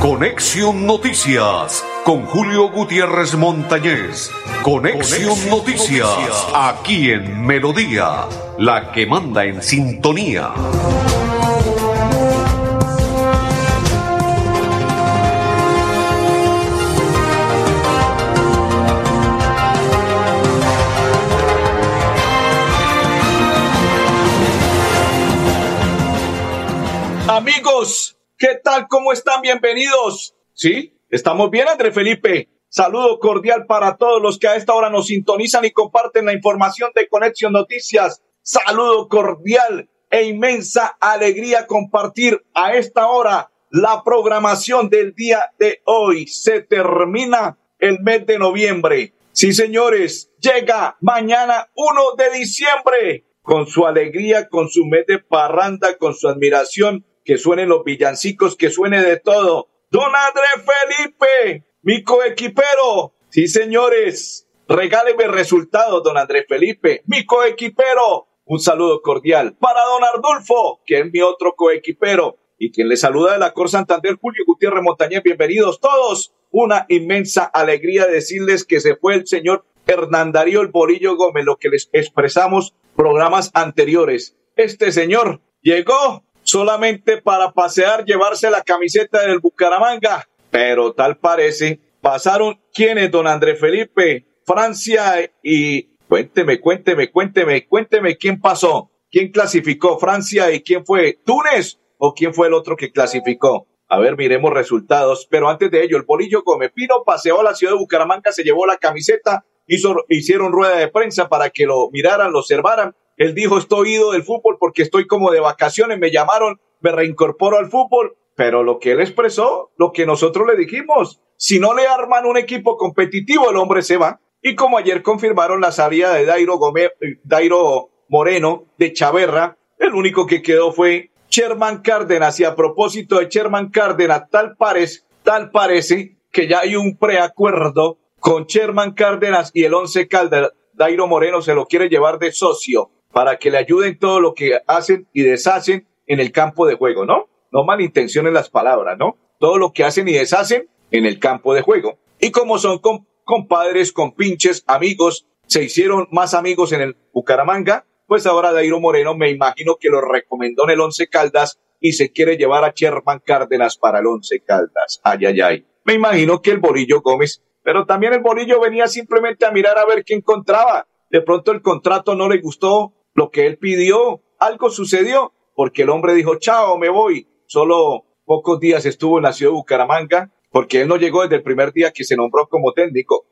Conexión Noticias con Julio Gutiérrez Montañez. Conexión, Noticias, aquí en Melodía, la que manda en sintonía. Amigos, ¿qué tal? ¿Cómo están? Bienvenidos. ¿Sí? ¿Estamos bien, André Felipe? Saludo cordial para todos los que a esta hora nos sintonizan y comparten la información de Conexión Noticias. Saludo cordial e inmensa alegría compartir a esta hora la programación del día de hoy. Se termina el mes de noviembre. Sí, señores, llega mañana 1 de diciembre con su alegría, con su mes de parranda, con su admiración, que suenen los villancicos, que suene de todo. Don André Felipe, mi coequipero. Sí, señores, regáleme resultados, don Andrés Felipe, mi coequipero. Un saludo cordial para don Ardulfo, que es mi otro coequipero. Y quien le saluda de la Cor Santander, Julio Gutiérrez Montañez. Bienvenidos todos. Una inmensa alegría decirles que se fue el señor Hernandario El Borillo Gómez, lo que les expresamos programas anteriores. Este señor llegó solamente para pasear, llevarse la camiseta del Bucaramanga pero tal parece, pasaron quienes, don Andrés Felipe, Francia y cuénteme, cuénteme, cuénteme, cuénteme quién pasó, quién clasificó Francia y quién fue Túnez o quién fue el otro que clasificó. A ver, miremos resultados. Pero antes de ello, el Bolillo Gómez Pino paseó a la ciudad de Bucaramanga, se llevó la camiseta, hizo, hicieron rueda de prensa para que lo miraran, lo observaran. Él dijo, estoy ido del fútbol porque estoy como de vacaciones, me llamaron, me reincorporo al fútbol pero lo que él expresó, lo que nosotros le dijimos, si no le arman un equipo competitivo, el hombre se va. Y como ayer confirmaron la salida de Dairo, Gómez, Dairo Moreno de Chaverra, el único que quedó fue Sherman Cárdenas. Y a propósito de Sherman Cárdenas, tal parece, tal parece que ya hay un preacuerdo con Sherman Cárdenas y el Once Caldas. Dairo Moreno se lo quiere llevar de socio para que le ayuden todo lo que hacen y deshacen en el campo de juego, ¿no? no malintencionen las palabras, ¿no? Todo lo que hacen y deshacen en el campo de juego. Y como son compadres, compinches, amigos, se hicieron más amigos en el Bucaramanga, pues ahora Dairo Moreno me imagino que lo recomendó en el Once Caldas y se quiere llevar a Sherman Cárdenas para el Once Caldas. Ay, ay, ay. Me imagino que el Borillo Gómez, pero también el Borillo venía simplemente a mirar a ver qué encontraba. De pronto el contrato no le gustó lo que él pidió, algo sucedió, porque el hombre dijo, chao, me voy solo pocos días estuvo en la ciudad de Bucaramanga, porque él no llegó desde el primer día que se nombró como técnico,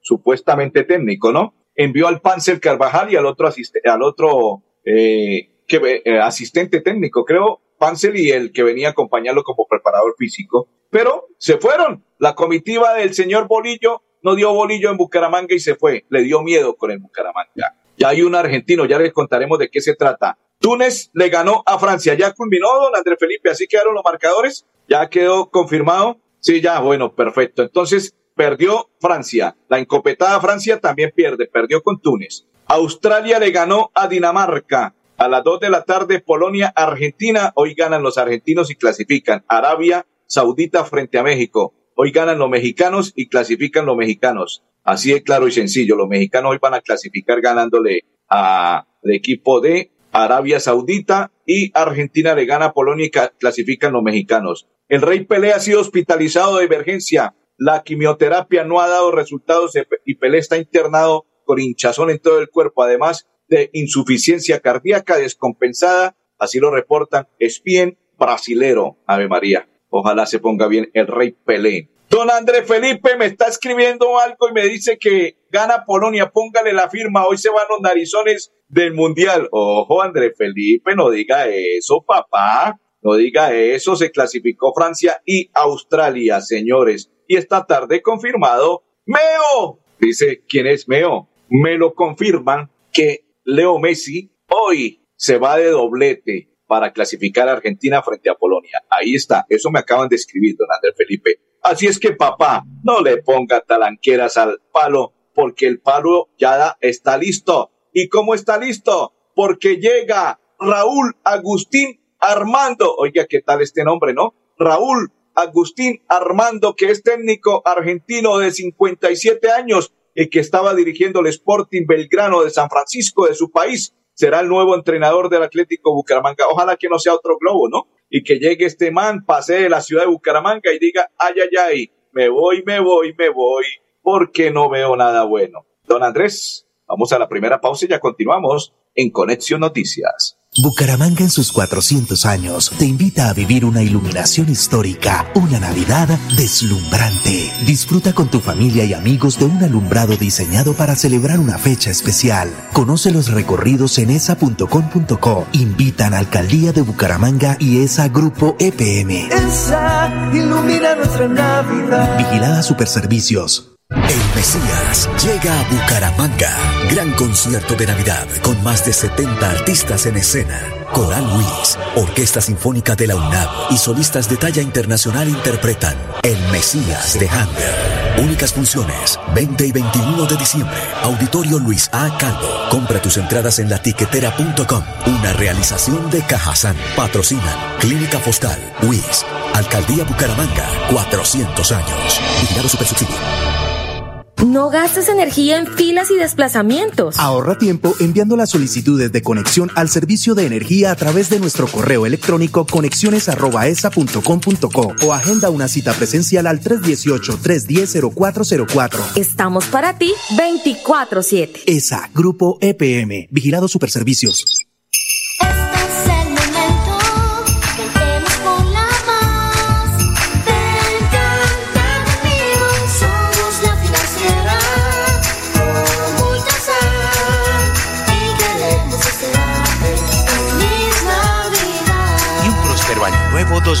supuestamente técnico, ¿no? Envió al Panzer Carvajal y al otro, al otro eh, eh, asistente técnico, creo, Panzer y el que venía a acompañarlo como preparador físico. Pero se fueron. La comitiva del señor Bolillo no dio bolillo en Bucaramanga y se fue. Le dio miedo con el Bucaramanga. Ya hay un argentino, ya les contaremos de qué se trata. Túnez le ganó a Francia. Ya culminó, don Andrés Felipe, así quedaron los marcadores. Ya quedó confirmado. Sí, ya, bueno, perfecto. Entonces, perdió Francia. La encopetada Francia también pierde, perdió con Túnez. Australia le ganó a Dinamarca. A las dos de la tarde, Polonia, Argentina. Hoy ganan los argentinos y clasifican. Arabia Saudita frente a México. Hoy ganan los mexicanos y clasifican los mexicanos. Así de claro y sencillo. Los mexicanos hoy van a clasificar ganándole al equipo de Arabia Saudita y Argentina le gana a Polonia y clasifican los mexicanos. El Rey Pelé ha sido hospitalizado de emergencia. La quimioterapia no ha dado resultados y Pelé está internado con hinchazón en todo el cuerpo, además de insuficiencia cardíaca descompensada. Así lo reportan. Es bien brasilero, Ave María. Ojalá se ponga bien el Rey Pelé. Don André Felipe me está escribiendo algo y me dice que gana Polonia, póngale la firma, hoy se van los narizones del Mundial. Ojo, André Felipe, no diga eso, papá, no diga eso, se clasificó Francia y Australia, señores. Y esta tarde confirmado, Meo, dice, ¿quién es Meo? Me lo confirman que Leo Messi hoy se va de doblete para clasificar a Argentina frente a Polonia. Ahí está, eso me acaban de escribir, don André Felipe. Así es que papá, no le ponga talanqueras al palo, porque el palo ya está listo. ¿Y cómo está listo? porque llega Raúl Agustín Armando. Oiga, ¿qué tal este nombre, no? Raúl Agustín Armando, que es técnico argentino de 57 años y que estaba dirigiendo el Sporting Belgrano de San Francisco de su país. Será el nuevo entrenador del Atlético Bucaramanga. Ojalá que no sea otro globo, ¿no? Y que llegue este man, pase de la ciudad de Bucaramanga y diga, ay, ay, ay, me voy, me voy, me voy, porque no veo nada bueno. Don Andrés, vamos a la primera pausa y ya continuamos en Conexión Noticias. Bucaramanga en sus 400 años te invita a vivir una iluminación histórica, una Navidad deslumbrante. Disfruta con tu familia y amigos de un alumbrado diseñado para celebrar una fecha especial. Conoce los recorridos en esa.com.co. Invitan a Alcaldía de Bucaramanga y ESA Grupo EPM. ESA ilumina nuestra Navidad. Vigilada Superservicios. El Mesías llega a Bucaramanga. Gran concierto de Navidad con más de 70 artistas en escena. Coral Luis, Orquesta Sinfónica de la UNAM y solistas de talla internacional interpretan El Mesías de Handel. Únicas funciones, 20 y 21 de diciembre. Auditorio Luis A. Calvo. Compra tus entradas en latiquetera.com. Una realización de Cajazán. Patrocinan Clínica Fostal, WIS, Alcaldía Bucaramanga, 400 años. Vigilado Supersubsidio. No gastes energía en filas y desplazamientos. Ahorra tiempo enviando las solicitudes de conexión al servicio de energía a través de nuestro correo electrónico conexiones@esa.com.co o agenda una cita presencial al 318-310-0404. Estamos para ti 24/7. ESA, Grupo EPM, Vigilado Superservicios.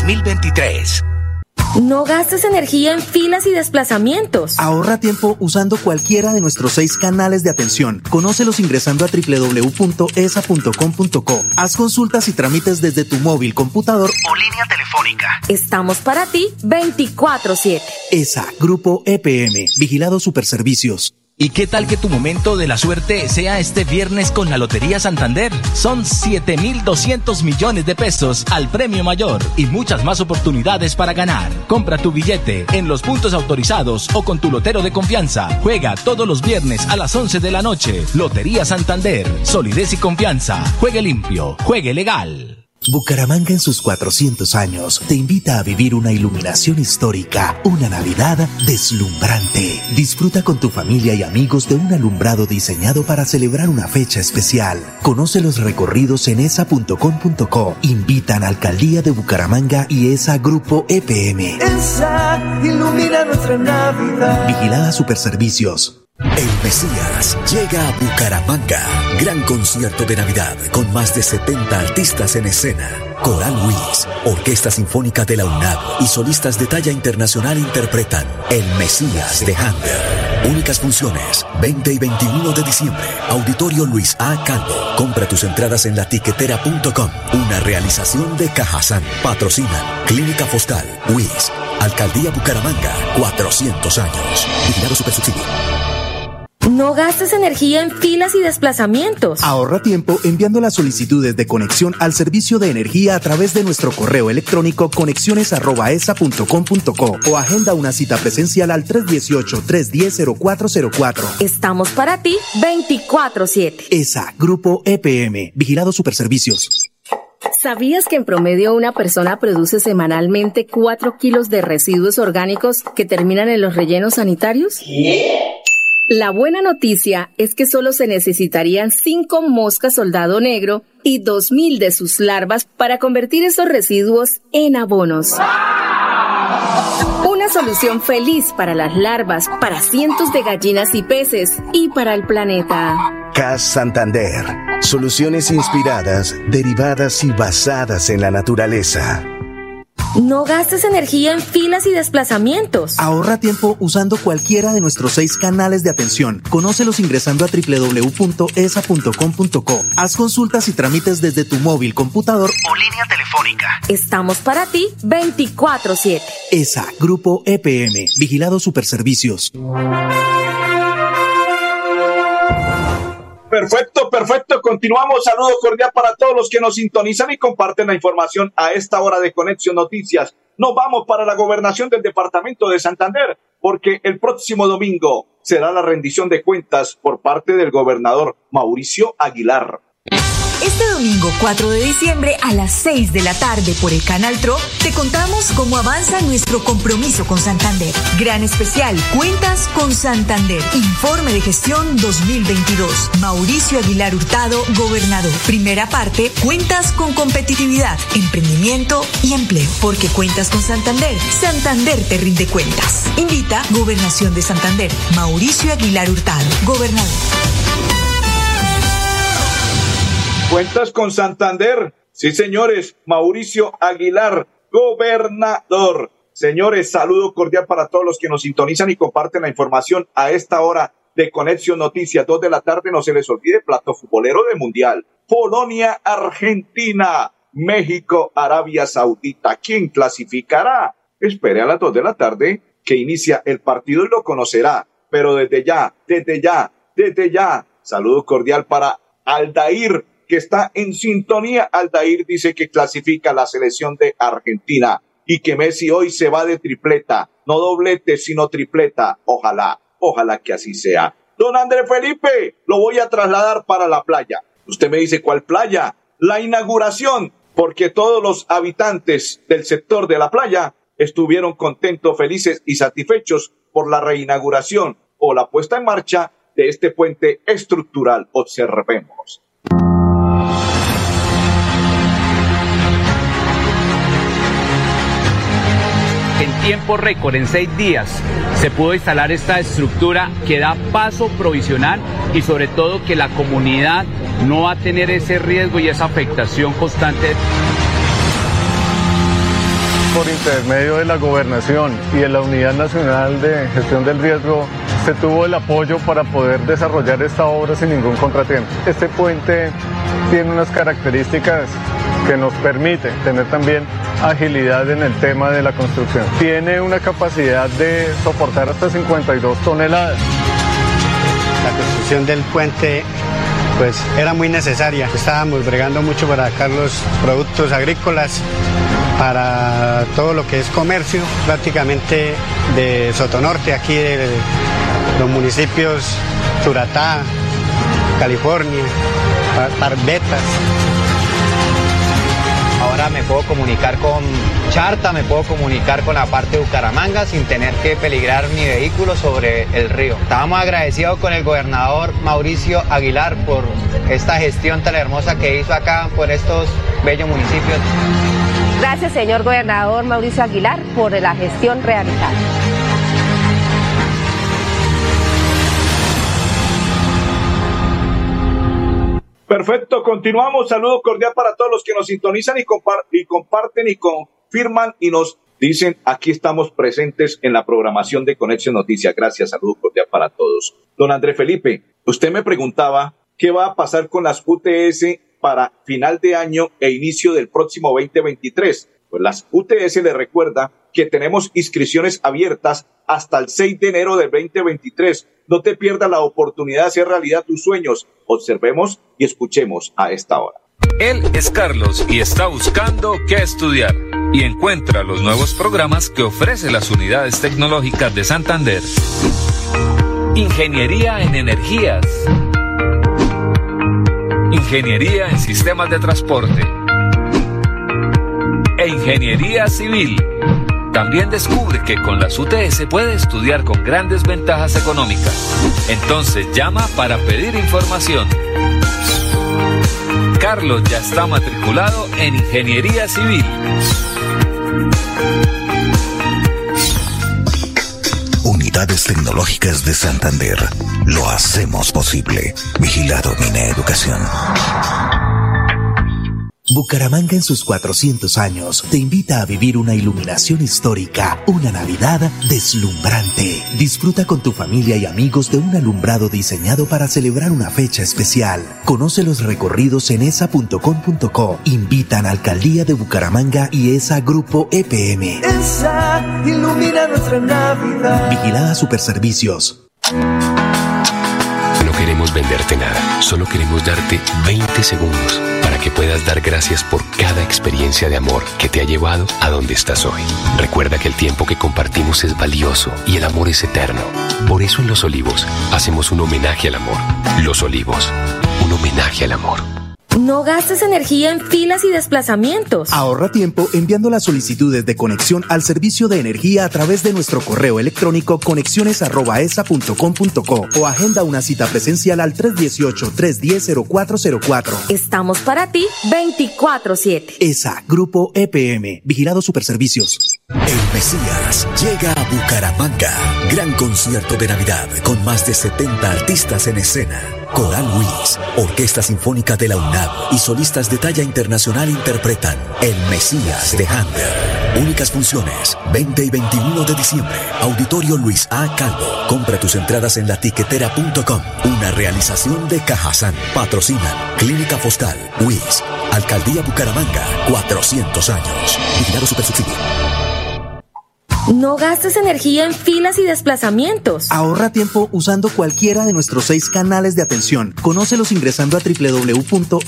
2023. No gastes energía en filas y desplazamientos. Ahorra tiempo usando cualquiera de nuestros seis canales de atención. Conócelos ingresando a www.esa.com.co. Haz consultas y trámites desde tu móvil, computador o línea telefónica. Estamos para ti 24/7. ESA, Grupo EPM, Vigilado Superservicios. ¿Y qué tal que tu momento de la suerte sea este viernes con la Lotería Santander? Son 7.200 millones de pesos al premio mayor y muchas más oportunidades para ganar. Compra tu billete en los puntos autorizados o con tu lotero de confianza. Juega todos los viernes a las 11 de la noche. Lotería Santander. Solidez y confianza. Juegue limpio. Juegue legal. Bucaramanga en sus 400 años te invita a vivir una iluminación histórica, una Navidad deslumbrante. Disfruta con tu familia y amigos de un alumbrado diseñado para celebrar una fecha especial. Conoce los recorridos en esa.com.co. Invitan a Alcaldía de Bucaramanga y ESA Grupo EPM. ESA ilumina nuestra Navidad. Vigilada Superservicios. El Mesías llega a Bucaramanga. Gran concierto de Navidad con más de 70 artistas en escena. Coral Luis, Orquesta Sinfónica de la UNAM y solistas de talla internacional interpretan El Mesías de Handel. Únicas funciones, 20 y 21 de diciembre. Auditorio Luis A. Calvo. Compra tus entradas en latiquetera.com. Una realización de Cajazán. Patrocinan Clínica Fostal, WIS, Alcaldía Bucaramanga, 400 años. Vigilado Supersubsidio. No gastes energía en filas y desplazamientos. Ahorra tiempo enviando las solicitudes de conexión al servicio de energía a través de nuestro correo electrónico conexiones@esa.com.co o agenda una cita presencial al 318-310-0404. Estamos para ti 24/7. ESA, Grupo EPM, Vigilado Superservicios. ¿Sabías que en promedio una persona produce semanalmente 4 kilos de residuos orgánicos que terminan en los rellenos sanitarios? La buena noticia es que solo se necesitarían 5 moscas soldado negro y 2.000 de sus larvas para convertir esos residuos en abonos. Una solución feliz para las larvas, para cientos de gallinas y peces y para el planeta. CAS Santander. Soluciones inspiradas, derivadas y basadas en la naturaleza. No gastes energía en filas y desplazamientos. Ahorra tiempo usando cualquiera de nuestros seis canales de atención. Conócelos ingresando a www.esa.com.co. Haz consultas y trámites desde tu móvil, computador o línea telefónica. Estamos para ti 24/7. ESA, Grupo EPM, Vigilado Superservicios. Perfecto, perfecto. Continuamos. Saludo cordial para todos los que nos sintonizan y comparten la información a esta hora de Conexión Noticias. Nos vamos para la gobernación del departamento de Santander, porque el próximo domingo será la rendición de cuentas por parte del gobernador Mauricio Aguilar. Este domingo 4 de diciembre a las 6 de la tarde por el Canal TRO te contamos cómo avanza nuestro compromiso con Santander. Gran especial, Cuentas con Santander. Informe de gestión 2022. Mauricio Aguilar Hurtado, gobernador. Primera parte, Cuentas con competitividad, emprendimiento y empleo. Porque Cuentas con Santander, Santander te rinde cuentas. Invita Gobernación de Santander. Mauricio Aguilar Hurtado, gobernador. Cuentas con Santander. Sí, señores. Mauricio Aguilar, gobernador. Señores, saludo cordial para todos los que nos sintonizan y comparten la información a esta hora de Conexión Noticias. Dos de la tarde, no se les olvide, plato futbolero de Mundial. Polonia, Argentina, México, Arabia Saudita. ¿Quién clasificará? Espere a las dos de la tarde que inicia el partido y lo conocerá. Pero desde ya, desde ya, desde ya, saludo cordial para Aldair que está en sintonía. Aldair dice que clasifica la selección de Argentina y que Messi hoy se va de tripleta, no doblete, sino tripleta. Ojalá, ojalá que así sea. Don André Felipe, lo voy a trasladar para la playa. Usted me dice, ¿cuál playa? La inauguración, porque todos los habitantes del sector de la playa estuvieron contentos, felices y satisfechos por la reinauguración o la puesta en marcha de este puente estructural. Observemos. En tiempo récord, en seis días, se pudo instalar esta estructura que da paso provisional y sobre todo que la comunidad no va a tener ese riesgo y esa afectación constante por intermedio de la gobernación y de la Unidad Nacional de Gestión del Riesgo se tuvo el apoyo para poder desarrollar esta obra sin ningún contratiempo. Este puente tiene unas características que nos permite tener también agilidad en el tema de la construcción. Tiene una capacidad de soportar hasta 52 toneladas. La construcción del puente pues era muy necesaria. Estábamos bregando mucho para sacar los productos agrícolas para todo lo que es comercio, prácticamente de Sotonorte, aquí de los municipios Suratá, California, Barbetas. Me puedo comunicar con Charta, me puedo comunicar con la parte de Bucaramanga sin tener que peligrar mi vehículo sobre el río. Estábamos agradecidos con el gobernador Mauricio Aguilar por esta gestión tan hermosa que hizo acá por estos bellos municipios. Gracias, señor gobernador Mauricio Aguilar, por la gestión realizada. Perfecto, continuamos. Saludo cordial para todos los que nos sintonizan y, y comparten y confirman y nos dicen aquí estamos presentes en la programación de Conexión Noticias. Gracias, saludo cordial para todos. Don André Felipe, usted me preguntaba qué va a pasar con las UTS para final de año e inicio del próximo 2023. Pues las UTS le recuerda que tenemos inscripciones abiertas hasta el 6 de enero del 2023. No te pierdas la oportunidad de hacer realidad tus sueños. Observemos y escuchemos a esta hora. Él es Carlos y está buscando qué estudiar y encuentra los nuevos programas que ofrece las unidades tecnológicas de Santander. Ingeniería en energías. Ingeniería en sistemas de transporte. E ingeniería civil. También descubre que con las UTS puede estudiar con grandes ventajas económicas. Entonces llama para pedir información. Carlos ya está matriculado en Ingeniería Civil. Unidades Tecnológicas de Santander. Lo hacemos posible. Vigilado Mina Educación. Bucaramanga en sus 400 años te invita a vivir una iluminación histórica, una Navidad deslumbrante. Disfruta con tu familia y amigos de un alumbrado diseñado para celebrar una fecha especial. Conoce los recorridos en esa.com.co. Invitan a Alcaldía de Bucaramanga y ESA Grupo EPM. ESA ilumina nuestra Navidad. Vigilada Superservicios. No queremos venderte nada, solo queremos darte 20 segundos que puedas dar gracias por cada experiencia de amor que te ha llevado a donde estás hoy. Recuerda que el tiempo que compartimos es valioso y el amor es eterno. Por eso en Los Olivos hacemos un homenaje al amor. Los Olivos, un homenaje al amor. No gastes energía en filas y desplazamientos. Ahorra tiempo enviando las solicitudes de conexión al servicio de energía a través de nuestro correo electrónico conexiones@esa.com.co o agenda una cita presencial al 318-310-0404. Estamos para ti 24/7. ESA, Grupo EPM, Vigilado Superservicios. El Mesías llega a Bucaramanga. Gran concierto de Navidad con más de 70 artistas en escena. Coral Luis, Orquesta Sinfónica de la UNAM y solistas de talla internacional interpretan El Mesías de Handel. Únicas funciones, 20 y 21 de diciembre. Auditorio Luis A. Calvo. Compra tus entradas en latiquetera.com. Una realización de Cajazán. Patrocinan Clínica Foscal, WIS, Alcaldía Bucaramanga, 400 años. Vigilado Supersubsidio. No gastes energía en filas y desplazamientos. Ahorra tiempo usando cualquiera de nuestros seis canales de atención. Conócelos ingresando a www.esa.com.co.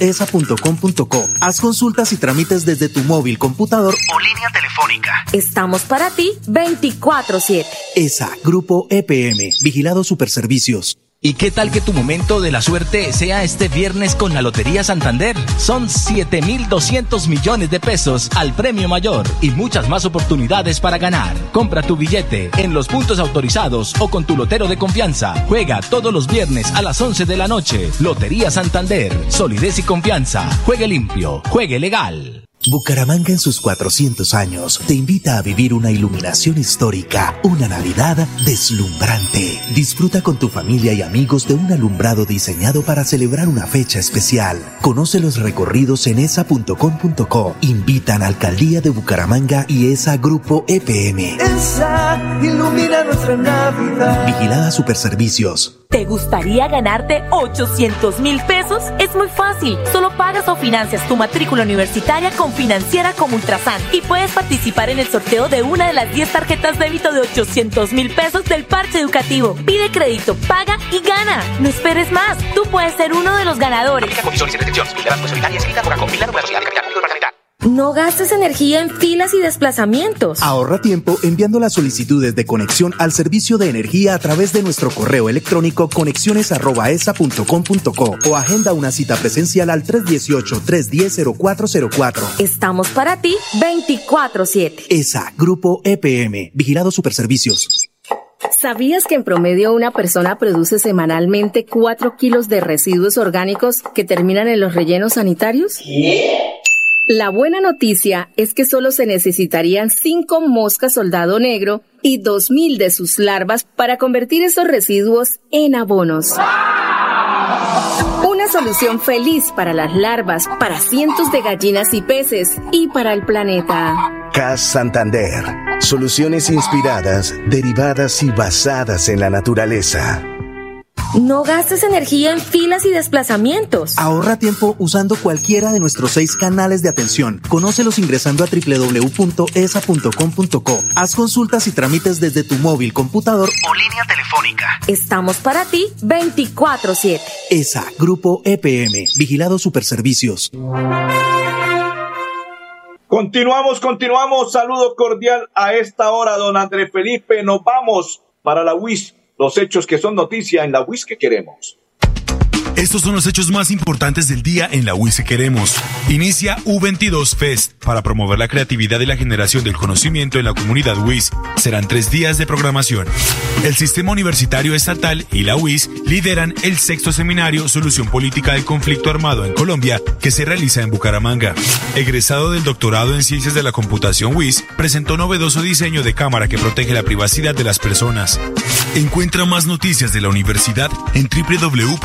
Haz consultas y trámites desde tu móvil, computador o línea telefónica. Estamos para ti 24/7. ESA, Grupo EPM, Vigilado Superservicios. ¿Y qué tal que tu momento de la suerte sea este viernes con la Lotería Santander? Son 7.200 millones de pesos al premio mayor y muchas más oportunidades para ganar. Compra tu billete en los puntos autorizados o con tu lotero de confianza. Juega todos los viernes a las 11 de la noche. Lotería Santander, solidez y confianza. Juegue limpio, juegue legal. Bucaramanga en sus 400 años te invita a vivir una iluminación histórica, una Navidad deslumbrante. Disfruta con tu familia y amigos de un alumbrado diseñado para celebrar una fecha especial. Conoce los recorridos en esa.com.co. Invitan a Alcaldía de Bucaramanga y ESA Grupo EPM. ESA ilumina nuestra Navidad. Vigilada Superservicios. ¿Te gustaría ganarte 800 mil pesos? Es muy fácil. Solo pagas o financias tu matrícula universitaria con financiera como Ultrasan y puedes participar en el sorteo de una de las 10 tarjetas débito de 800 mil pesos del parche educativo. Pide crédito, paga y gana. No esperes más. Tú puedes ser uno de los ganadores. No gastes energía en filas y desplazamientos. Ahorra tiempo enviando las solicitudes de conexión al servicio de energía a través de nuestro correo electrónico conexiones@esa.com.co o agenda una cita presencial al 318-310-0404. Estamos para ti 24/7. ESA, Grupo EPM, Vigilado Superservicios. ¿Sabías que en promedio una persona produce semanalmente 4 kilos de residuos orgánicos que terminan en los rellenos sanitarios? La buena noticia es que solo se necesitarían 5 moscas soldado negro y 2.000 de sus larvas para convertir esos residuos en abonos. Una solución feliz para las larvas, para cientos de gallinas y peces y para el planeta. CAS Santander. Soluciones inspiradas, derivadas y basadas en la naturaleza. No gastes energía en filas y desplazamientos. Ahorra tiempo usando cualquiera de nuestros seis canales de atención. Conócelos ingresando a www.esa.com.co. Haz consultas y trámites desde tu móvil, computador o línea telefónica. Estamos para ti 24/7. ESA, Grupo EPM, Vigilado Superservicios. Continuamos, continuamos. Saludo cordial a esta hora, don André Felipe. Nos vamos para la WIS los hechos que son noticia en la WIS que queremos. Estos son los hechos más importantes del día en la WIS que queremos. Inicia U22 Fest para promover la creatividad y la generación del conocimiento en la comunidad WIS. Serán tres días de programación. El Sistema Universitario Estatal y la WIS lideran el sexto seminario Solución Política del Conflicto Armado en Colombia que se realiza en Bucaramanga. Egresado del doctorado en Ciencias de la Computación WIS, presentó novedoso diseño de cámara que protege la privacidad de las personas. Encuentra más noticias de la universidad en www.wis.edu.co.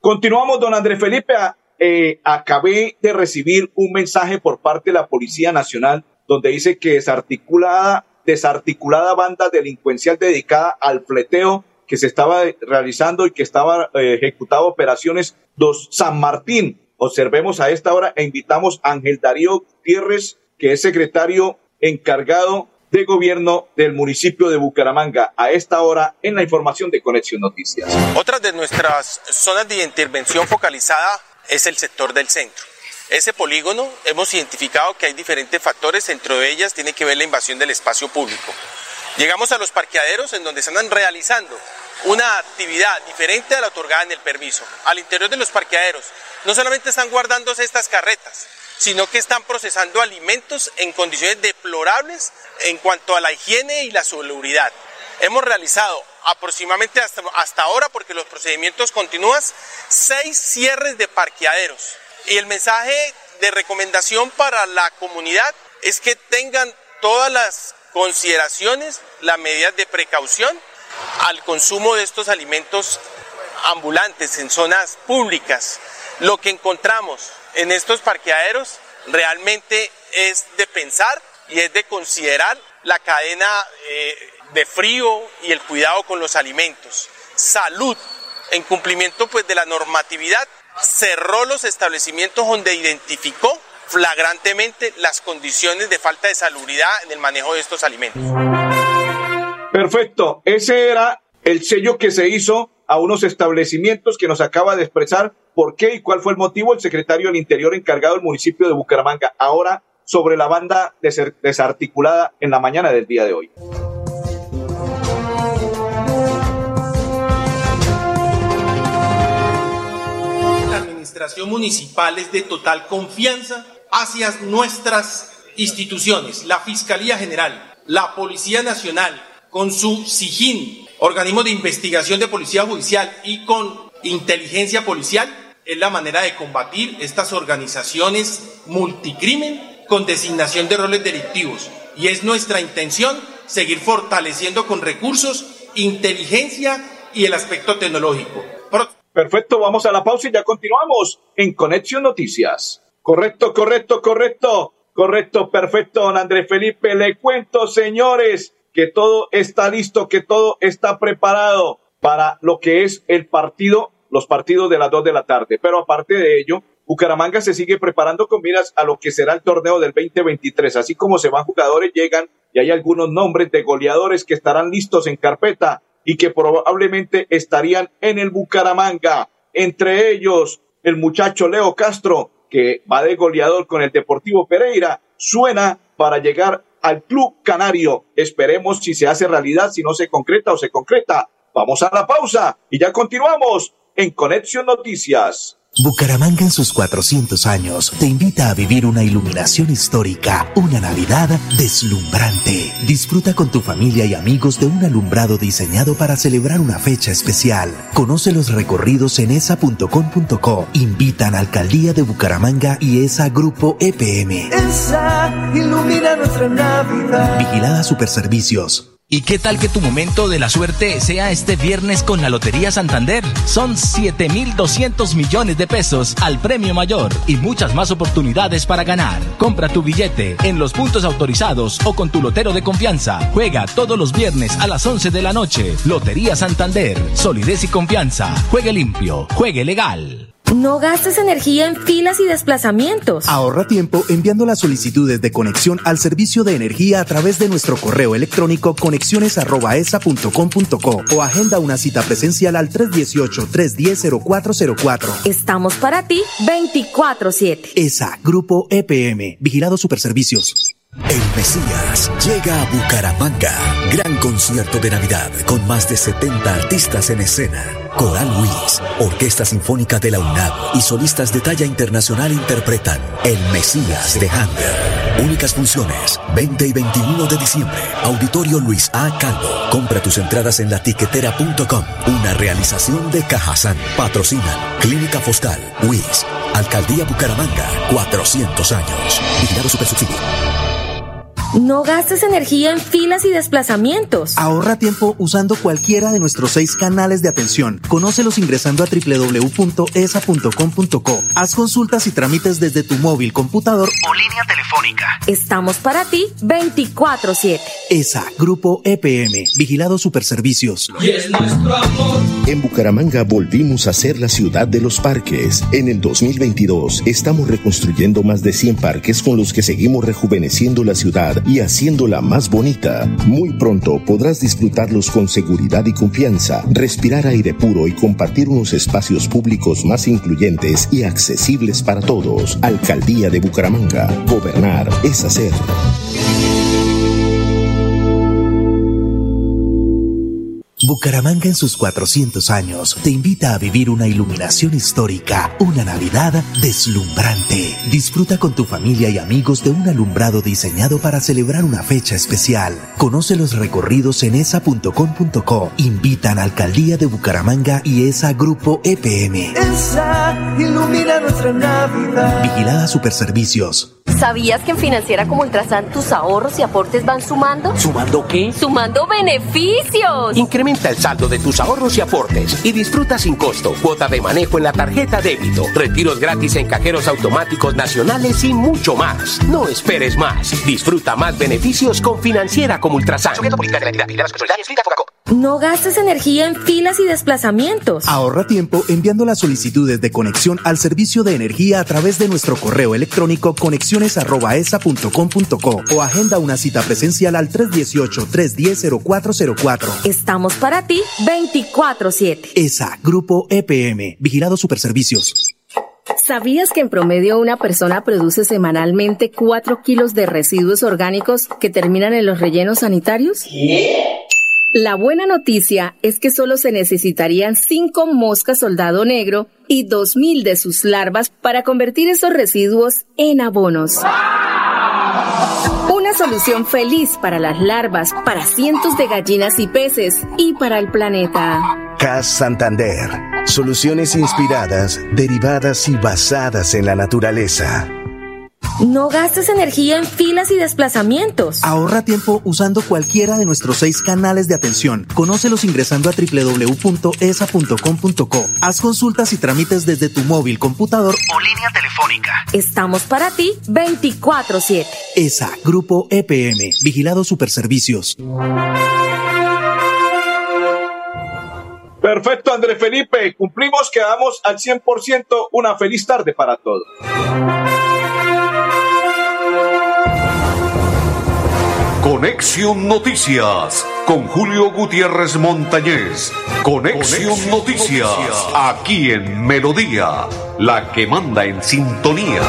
Continuamos, don Andrés Felipe. Eh, acabé de recibir un mensaje por parte de la Policía Nacional donde dice que desarticulada, desarticulada banda delincuencial dedicada al fleteo que se estaba realizando y que estaba eh, ejecutando operaciones dos San Martín. Observemos a esta hora e invitamos a Ángel Darío Gutiérrez, que es secretario encargado de gobierno del municipio de Bucaramanga. A esta hora en la información de Conexión Noticias. Otra de nuestras zonas de intervención focalizada es el sector del centro. Ese polígono hemos identificado que hay diferentes factores, entre ellas tiene que ver la invasión del espacio público. Llegamos a los parqueaderos en donde se andan realizando una actividad diferente a la otorgada en el permiso. Al interior de los parqueaderos no solamente están guardándose estas carretas, sino que están procesando alimentos en condiciones deplorables en cuanto a la higiene y la salubridad. Hemos realizado aproximadamente hasta, hasta ahora, porque los procedimientos continúan, seis cierres de parqueaderos. Y el mensaje de recomendación para la comunidad es que tengan todas las consideraciones, las medidas de precaución al consumo de estos alimentos ambulantes en zonas públicas. Lo que encontramos en estos parqueaderos realmente es de pensar y es de considerar la cadena eh, de frío y el cuidado con los alimentos. Salud, en cumplimiento pues de la normatividad, cerró los establecimientos donde identificó flagrantemente las condiciones de falta de salubridad en el manejo de estos alimentos. Perfecto, ese era el sello que se hizo a unos establecimientos que nos acaba de expresar por qué y cuál fue el motivo el secretario del Interior encargado del municipio de Bucaramanga. Ahora sobre la banda desarticulada en la mañana del día de hoy. La administración municipal es de total confianza hacia nuestras instituciones, la Fiscalía General, la Policía Nacional, con su SIGIN, organismo de investigación de policía judicial y con inteligencia policial, es la manera de combatir estas organizaciones multicrimen con designación de roles delictivos. Y es nuestra intención seguir fortaleciendo con recursos, inteligencia y el aspecto tecnológico. Perfecto, vamos a la pausa y ya continuamos en Conexión Noticias. Correcto, correcto, correcto, correcto, perfecto, don Andrés Felipe. Le cuento, señores, que todo está listo, que todo está preparado para lo que es el partido, los partidos de las dos de la tarde. Pero aparte de ello, Bucaramanga se sigue preparando con miras a lo que será el torneo del 2023. Así como se van jugadores, llegan y hay algunos nombres de goleadores que estarán listos en carpeta y que probablemente estarían en el Bucaramanga. Entre ellos, el muchacho Leo Castro, que va de goleador con el Deportivo Pereira, suena para llegar al Club Canario. Esperemos si se hace realidad, si no se concreta o se concreta. Vamos a la pausa y ya continuamos en Conexión Noticias. Bucaramanga en sus 400 años te invita a vivir una iluminación histórica, una Navidad deslumbrante. Disfruta con tu familia y amigos de un alumbrado diseñado para celebrar una fecha especial. Conoce los recorridos en esa.com.co. Invitan a Alcaldía de Bucaramanga y ESA Grupo EPM. ESA ilumina nuestra Navidad. Vigilada Superservicios. ¿Y qué tal que tu momento de la suerte sea este viernes con la Lotería Santander? Son 7.200 millones de pesos al premio mayor y muchas más oportunidades para ganar. Compra tu billete en los puntos autorizados o con tu lotero de confianza. Juega todos los viernes a las 11 de la noche. Lotería Santander. Solidez y confianza. Juegue limpio. Juegue legal. No gastes energía en filas y desplazamientos. Ahorra tiempo enviando las solicitudes de conexión al servicio de energía a través de nuestro correo electrónico conexiones@esa.com.co o agenda una cita presencial al 318-310-0404. Estamos para ti 24/7. ESA, Grupo EPM, Vigilado Superservicios. El Mesías llega a Bucaramanga. Gran concierto de Navidad con más de 70 artistas en escena. Coral Luis, Orquesta Sinfónica de la UNAM y solistas de talla internacional interpretan El Mesías de Handel. Únicas funciones, 20 y 21 de diciembre. Auditorio Luis A. Calvo. Compra tus entradas en latiquetera.com. Una realización de Cajazán. Patrocinan Clínica Foscal, WIS, Alcaldía Bucaramanga, 400 años. Vigilado Supersubsidio. No gastes energía en filas y desplazamientos. Ahorra tiempo usando cualquiera de nuestros seis canales de atención. Conócelos ingresando a www.esa.com.co. Haz consultas y trámites desde tu móvil, computador o línea telefónica. Estamos para ti 24/7. ESA, Grupo EPM, Vigilado Superservicios. Y es nuestro amor. En Bucaramanga volvimos a ser la ciudad de los parques. En el 2022 estamos reconstruyendo más de 100 parques con los que seguimos rejuveneciendo la ciudad y haciéndola más bonita. Muy pronto podrás disfrutarlos con seguridad y confianza, respirar aire puro y compartir unos espacios públicos más incluyentes y accesibles para todos. Alcaldía de Bucaramanga. Gobernar es hacer. Bucaramanga en sus 400 años te invita a vivir una iluminación histórica, una Navidad deslumbrante. Disfruta con tu familia y amigos de un alumbrado diseñado para celebrar una fecha especial. Conoce los recorridos en esa.com.co. Invitan a Alcaldía de Bucaramanga y ESA Grupo EPM. ESA ilumina nuestra Navidad. Vigilada Superservicios. ¿Sabías que en Financiera como Ultrasan tus ahorros y aportes van sumando? ¿Sumando qué? ¡Sumando beneficios! Incrementa el saldo de tus ahorros y aportes y disfruta sin costo cuota de manejo en la tarjeta débito, retiros gratis en cajeros automáticos nacionales y mucho más. No esperes más. Disfruta más beneficios con Financiera como Ultrasan. No gastes energía en filas y desplazamientos. Ahorra tiempo enviando las solicitudes de conexión al servicio de energía a través de nuestro correo electrónico conexiones@esa.com.co o agenda una cita presencial al 318-310-0404. Estamos para ti 24/7. ESA, Grupo EPM, Vigilado Superservicios. ¿Sabías que en promedio una persona produce semanalmente 4 kilos de residuos orgánicos que terminan en los rellenos sanitarios? La buena noticia es que solo se necesitarían 5 moscas soldado negro y 2.000 de sus larvas para convertir esos residuos en abonos. Una solución feliz para las larvas, para cientos de gallinas y peces y para el planeta. CAS Santander. Soluciones inspiradas, derivadas y basadas en la naturaleza. No gastes energía en filas y desplazamientos. Ahorra tiempo usando cualquiera de nuestros seis canales de atención. Conócelos ingresando a www.esa.com.co. Haz consultas y trámites desde tu móvil, computador o línea telefónica. Estamos para ti 24/7. ESA, Grupo EPM, Vigilado Superservicios. Perfecto, André Felipe. Cumplimos, quedamos al 100%. Una feliz tarde para todos. Conexión Noticias con Julio Gutiérrez Montañez. Conexión, Noticias, aquí en Melodía, la que manda en sintonía.